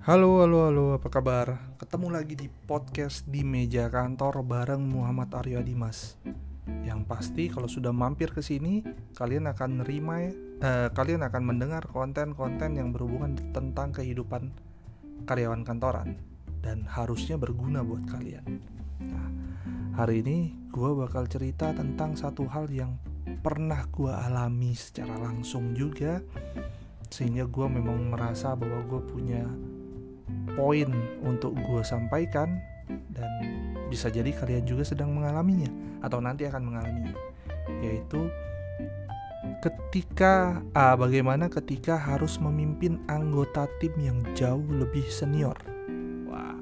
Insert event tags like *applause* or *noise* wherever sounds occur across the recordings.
Halo, halo, halo, apa kabar? Ketemu lagi di podcast di meja kantor bareng Muhammad Aryo Dimas. Yang pasti kalau sudah mampir ke sini, kalian akan nerima eh, kalian akan mendengar konten-konten yang berhubungan tentang kehidupan karyawan kantoran dan harusnya berguna buat kalian. Nah, hari ini gue bakal cerita tentang satu hal yang pernah gue alami secara langsung juga sehingga gue memang merasa bahwa gue punya poin untuk gue sampaikan dan bisa jadi kalian juga sedang mengalaminya atau nanti akan mengalaminya. Yaitu ketika ah, bagaimana ketika harus memimpin anggota tim yang jauh lebih senior. Wah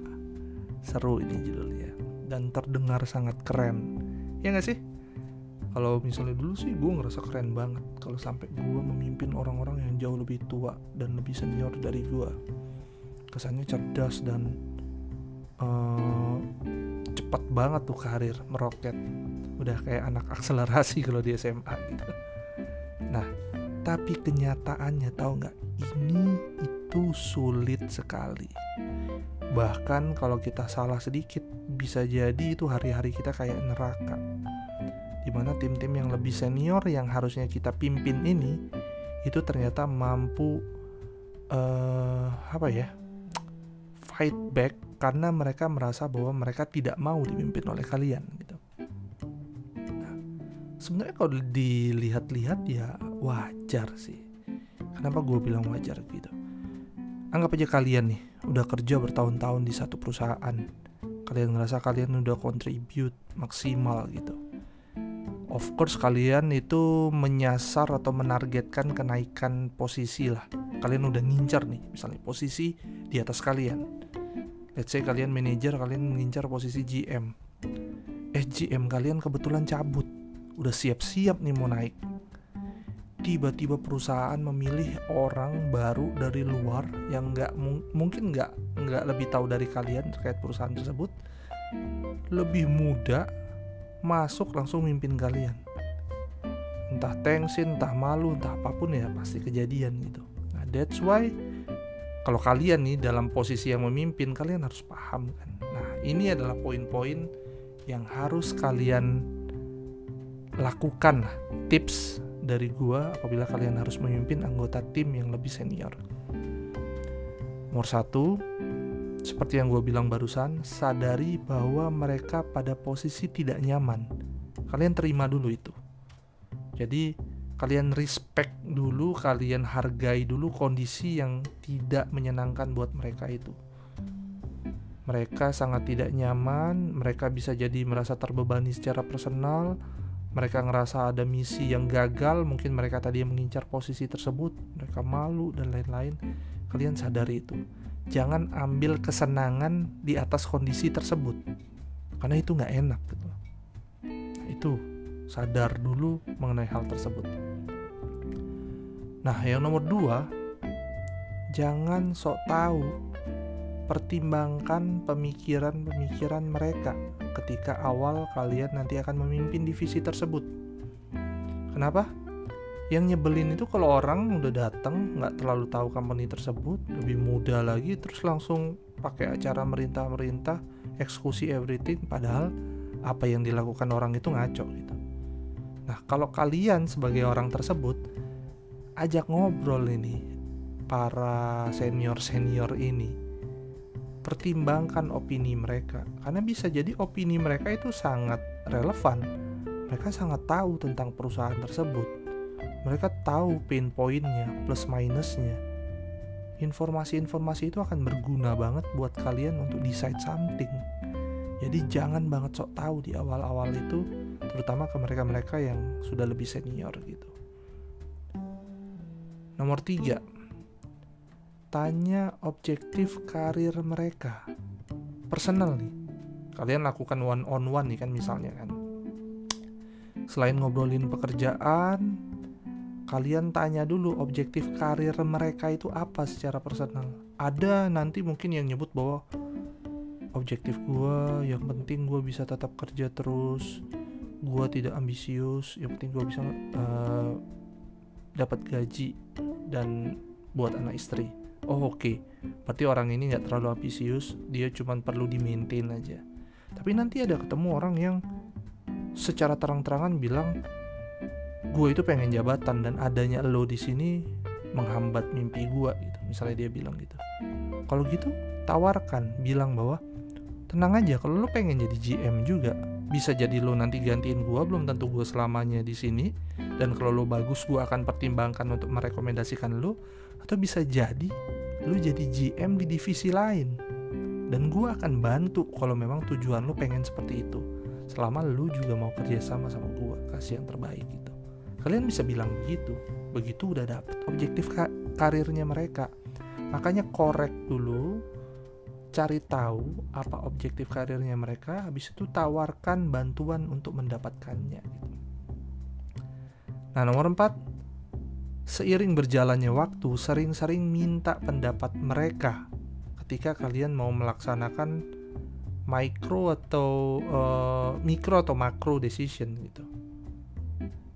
seru ini judulnya dan terdengar sangat keren. Ya nggak sih? Kalau misalnya dulu sih gue ngerasa keren banget kalau sampai gue memimpin orang-orang yang jauh lebih tua dan lebih senior dari gue kesannya cerdas dan uh, cepat banget tuh karir meroket. Udah kayak anak akselerasi *laughs* kalau di SMA gitu. Nah tapi kenyataannya tahu nggak? Ini itu sulit sekali. Bahkan kalau kita salah sedikit bisa jadi itu hari-hari kita kayak neraka. Di mana tim-tim yang lebih senior yang harusnya kita pimpin ini itu ternyata mampu uh, apa ya fight back karena mereka merasa bahwa mereka tidak mau dipimpin oleh kalian gitu. Nah, sebenarnya kalau dilihat-lihat ya wajar sih. Kenapa gue bilang wajar gitu? Anggap aja kalian nih udah kerja bertahun-tahun di satu perusahaan. Kalian ngerasa kalian udah contribute maksimal gitu of course kalian itu menyasar atau menargetkan kenaikan posisi lah kalian udah ngincar nih misalnya posisi di atas kalian let's say kalian manajer kalian mengincar posisi GM eh GM kalian kebetulan cabut. Udah siap-siap nih mau naik. Tiba-tiba perusahaan memilih orang baru dari luar yang nggak mungkin nggak nggak lebih tahu dari kalian terkait perusahaan tersebut. Lebih muda masuk langsung mimpin kalian. Entah tensin entah malu entah apa pun ya pasti kejadian gitu. Nah that's why kalau kalian nih dalam posisi yang memimpin kalian harus paham kan nah ini adalah poin-poin yang harus kalian lakukan tips dari gua apabila kalian harus memimpin anggota tim yang lebih senior nomor satu seperti yang gue bilang barusan, sadari bahwa mereka pada posisi tidak nyaman. Kalian terima dulu itu. Jadi, kalian respect dulu, kalian hargai dulu kondisi yang tidak menyenangkan buat mereka itu. Mereka sangat tidak nyaman, mereka bisa jadi merasa terbebani secara personal, mereka ngerasa ada misi yang gagal, mungkin mereka tadi yang mengincar posisi tersebut, mereka malu dan lain-lain. Kalian sadari itu jangan ambil kesenangan di atas kondisi tersebut karena itu nggak enak gitu itu sadar dulu mengenai hal tersebut. Nah yang nomor dua jangan sok tahu pertimbangkan pemikiran-pemikiran mereka ketika awal kalian nanti akan memimpin divisi tersebut. Kenapa? Yang nyebelin itu kalau orang udah datang nggak terlalu tahu company tersebut lebih muda lagi terus langsung pakai acara merintah-merintah eksekusi everything padahal apa yang dilakukan orang itu ngaco gitu nah kalau kalian sebagai orang tersebut ajak ngobrol ini para senior-senior ini pertimbangkan opini mereka. Karena bisa jadi opini mereka itu sangat relevan. Mereka sangat tahu tentang perusahaan tersebut. Mereka tahu pain pointnya plus minusnya. Informasi-informasi itu akan berguna banget buat kalian untuk decide something. Jadi jangan banget sok tahu di awal-awal itu terutama ke mereka-mereka yang sudah lebih senior gitu. Nomor tiga tanya objektif karir mereka. Personal nih. Kalian lakukan one on one nih kan misalnya kan. Selain ngobrolin pekerjaan kalian tanya dulu objektif karir mereka itu apa secara personal. Ada nanti mungkin yang nyebut bahwa objektif gue yang penting gue bisa tetap kerja terus, gue tidak ambisius, yang penting gue bisa uh, dapat gaji dan buat anak istri. oh oke okay. berarti orang ini nggak terlalu ambisius dia cuma perlu di maintain aja tapi nanti ada ketemu orang yang secara terang-terangan bilang gue itu pengen jabatan dan adanya lo di sini menghambat mimpi gue gitu misalnya dia bilang gitu kalau gitu tawarkan bilang bahwa tenang aja kalau lo pengen jadi GM juga bisa jadi lo nanti gantiin gue belum tentu gue selamanya di sini. Dan kalau lo bagus gue akan pertimbangkan untuk merekomendasikan lo. Atau bisa jadi lo jadi GM di divisi lain. Dan gue akan bantu kalau memang tujuan lo pengen seperti itu. Selama lo juga mau kerja sama sama gue kasih yang terbaik gitu. Kalian bisa bilang begitu. Begitu udah dapet objektif karirnya mereka. Makanya korek dulu cari tahu apa objektif karirnya mereka, habis itu tawarkan bantuan untuk mendapatkannya. Gitu. Nah, nomor empat, seiring berjalannya waktu, sering-sering minta pendapat mereka ketika kalian mau melaksanakan micro atau uh, mikro atau makro decision gitu.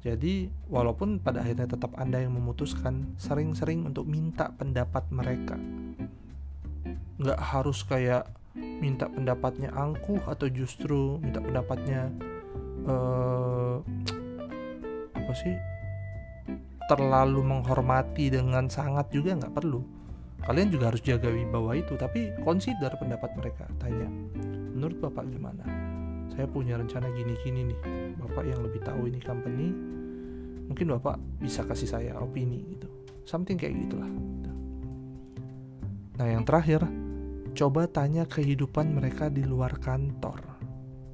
Jadi, walaupun pada akhirnya tetap Anda yang memutuskan, sering-sering untuk minta pendapat mereka nggak harus kayak minta pendapatnya angkuh atau justru minta pendapatnya uh, apa sih terlalu menghormati dengan sangat juga nggak perlu. Kalian juga harus jaga wibawa itu tapi consider pendapat mereka. Tanya menurut bapak gimana? Saya punya rencana gini-gini nih. Bapak yang lebih tahu ini company mungkin bapak bisa kasih saya opini gitu. Something kayak gitulah nah yang terakhir Coba tanya kehidupan mereka di luar kantor,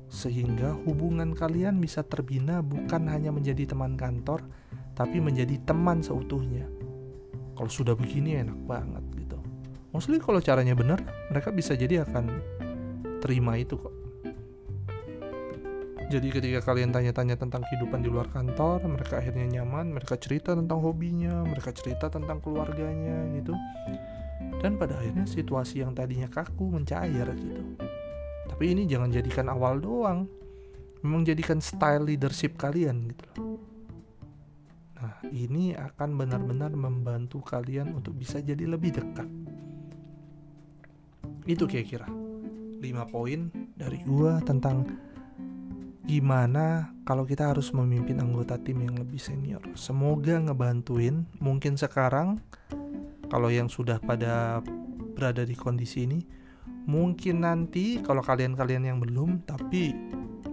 sehingga hubungan kalian bisa terbina bukan hanya menjadi teman kantor, tapi menjadi teman seutuhnya. Kalau sudah begini enak banget gitu. Mostly kalau caranya benar, mereka bisa jadi akan terima itu kok. Jadi ketika kalian tanya-tanya tentang kehidupan di luar kantor, mereka akhirnya nyaman, mereka cerita tentang hobinya, mereka cerita tentang keluarganya gitu dan pada akhirnya situasi yang tadinya kaku mencair gitu tapi ini jangan jadikan awal doang memang jadikan style leadership kalian gitu nah ini akan benar-benar membantu kalian untuk bisa jadi lebih dekat itu kira-kira 5 poin dari gua tentang gimana kalau kita harus memimpin anggota tim yang lebih senior. Semoga ngebantuin. Mungkin sekarang kalau yang sudah pada berada di kondisi ini mungkin nanti kalau kalian-kalian yang belum tapi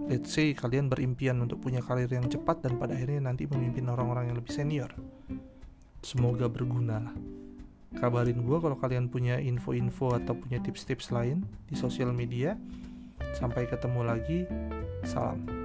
let's say kalian berimpian untuk punya karir yang cepat dan pada akhirnya nanti memimpin orang-orang yang lebih senior semoga berguna kabarin gue kalau kalian punya info-info atau punya tips-tips lain di sosial media. Sampai ketemu lagi salam